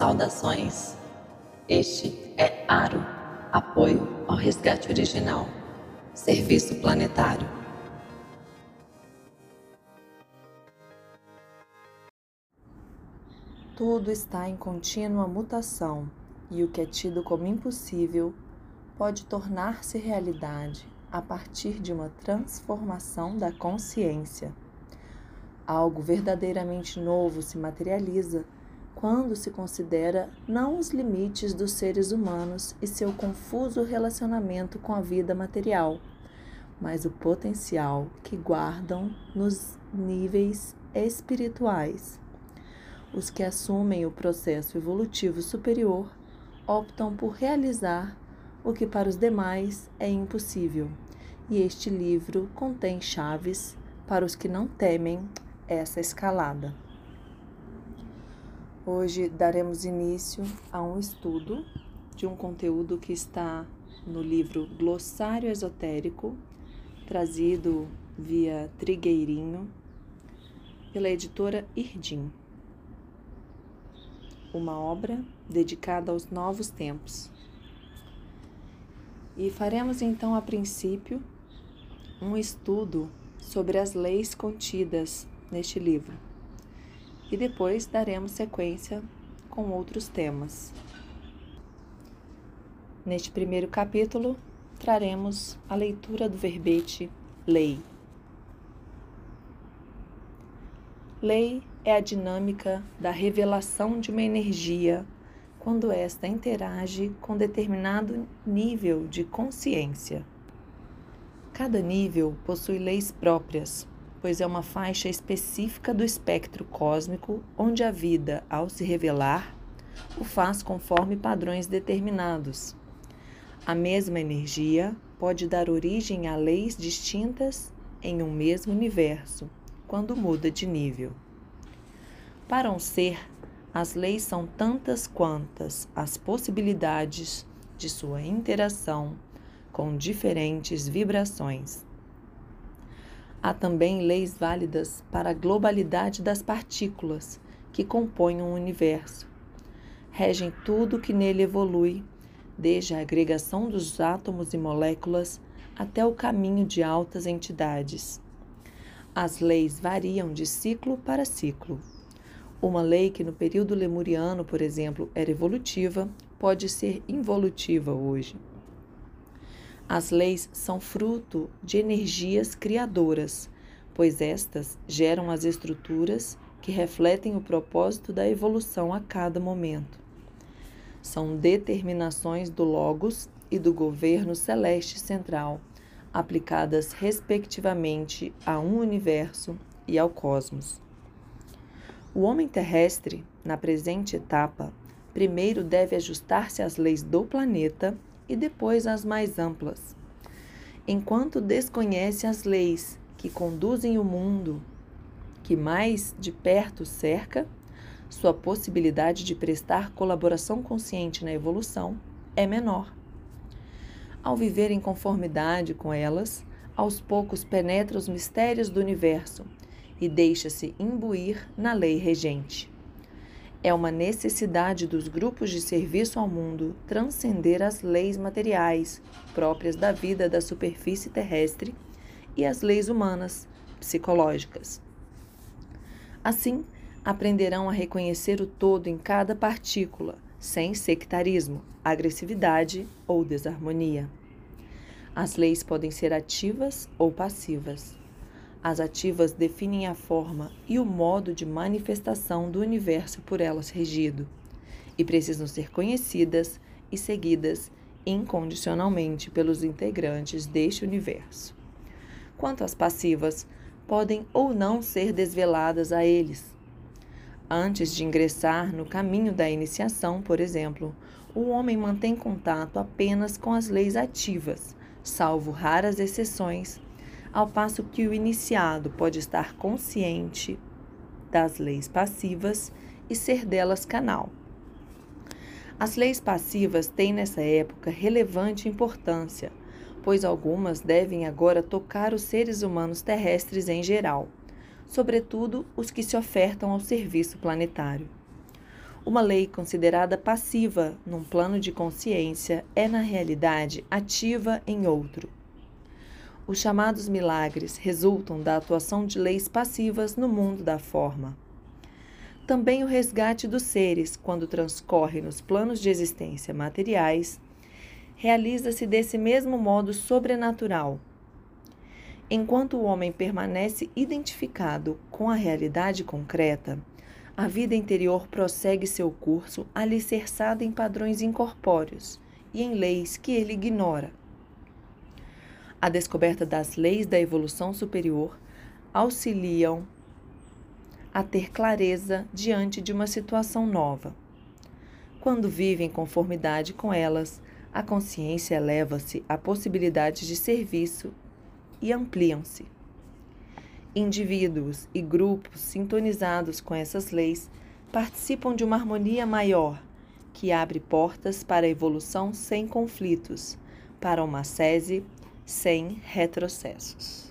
Saudações. Este é Aro, apoio ao resgate original. Serviço planetário. Tudo está em contínua mutação e o que é tido como impossível pode tornar-se realidade a partir de uma transformação da consciência. Algo verdadeiramente novo se materializa quando se considera não os limites dos seres humanos e seu confuso relacionamento com a vida material, mas o potencial que guardam nos níveis espirituais. Os que assumem o processo evolutivo superior optam por realizar o que para os demais é impossível. E este livro contém chaves para os que não temem essa escalada. Hoje daremos início a um estudo de um conteúdo que está no livro Glossário Esotérico, trazido via Trigueirinho, pela editora Irdim uma obra dedicada aos novos tempos. E faremos então, a princípio, um estudo sobre as leis contidas neste livro. E depois daremos sequência com outros temas. Neste primeiro capítulo, traremos a leitura do verbete lei. Lei é a dinâmica da revelação de uma energia quando esta interage com determinado nível de consciência. Cada nível possui leis próprias, pois é uma faixa específica do espectro cósmico onde a vida, ao se revelar, o faz conforme padrões determinados. A mesma energia pode dar origem a leis distintas em um mesmo universo quando muda de nível. Para um ser, as leis são tantas quantas as possibilidades de sua interação com diferentes vibrações. Há também leis válidas para a globalidade das partículas que compõem um universo. Regem tudo que nele evolui, desde a agregação dos átomos e moléculas até o caminho de altas entidades. As leis variam de ciclo para ciclo. Uma lei que no período lemuriano, por exemplo, era evolutiva, pode ser involutiva hoje. As leis são fruto de energias criadoras, pois estas geram as estruturas que refletem o propósito da evolução a cada momento. São determinações do Logos e do governo celeste central aplicadas respectivamente a um universo e ao cosmos. O homem terrestre, na presente etapa, primeiro deve ajustar-se às leis do planeta e depois às mais amplas. Enquanto desconhece as leis que conduzem o mundo que mais de perto cerca, sua possibilidade de prestar colaboração consciente na evolução é menor. Ao viver em conformidade com elas, aos poucos penetra os mistérios do universo e deixa-se imbuir na lei regente. É uma necessidade dos grupos de serviço ao mundo transcender as leis materiais próprias da vida da superfície terrestre e as leis humanas, psicológicas. Assim, aprenderão a reconhecer o todo em cada partícula sem sectarismo, agressividade ou desarmonia. As leis podem ser ativas ou passivas. As ativas definem a forma e o modo de manifestação do universo por elas regido, e precisam ser conhecidas e seguidas incondicionalmente pelos integrantes deste universo. Quanto às passivas, podem ou não ser desveladas a eles, Antes de ingressar no caminho da iniciação, por exemplo, o homem mantém contato apenas com as leis ativas, salvo raras exceções, ao passo que o iniciado pode estar consciente das leis passivas e ser delas canal. As leis passivas têm nessa época relevante importância, pois algumas devem agora tocar os seres humanos terrestres em geral sobretudo os que se ofertam ao serviço planetário. Uma lei considerada passiva num plano de consciência é, na realidade, ativa em outro. Os chamados milagres resultam da atuação de leis passivas no mundo da forma. Também o resgate dos seres, quando transcorre nos planos de existência materiais, realiza-se desse mesmo modo sobrenatural. Enquanto o homem permanece identificado com a realidade concreta, a vida interior prossegue seu curso alicerçada em padrões incorpóreos e em leis que ele ignora. A descoberta das leis da evolução superior auxiliam a ter clareza diante de uma situação nova. Quando vive em conformidade com elas, a consciência eleva-se a possibilidades de serviço e ampliam-se. Indivíduos e grupos sintonizados com essas leis participam de uma harmonia maior, que abre portas para a evolução sem conflitos, para uma sese sem retrocessos.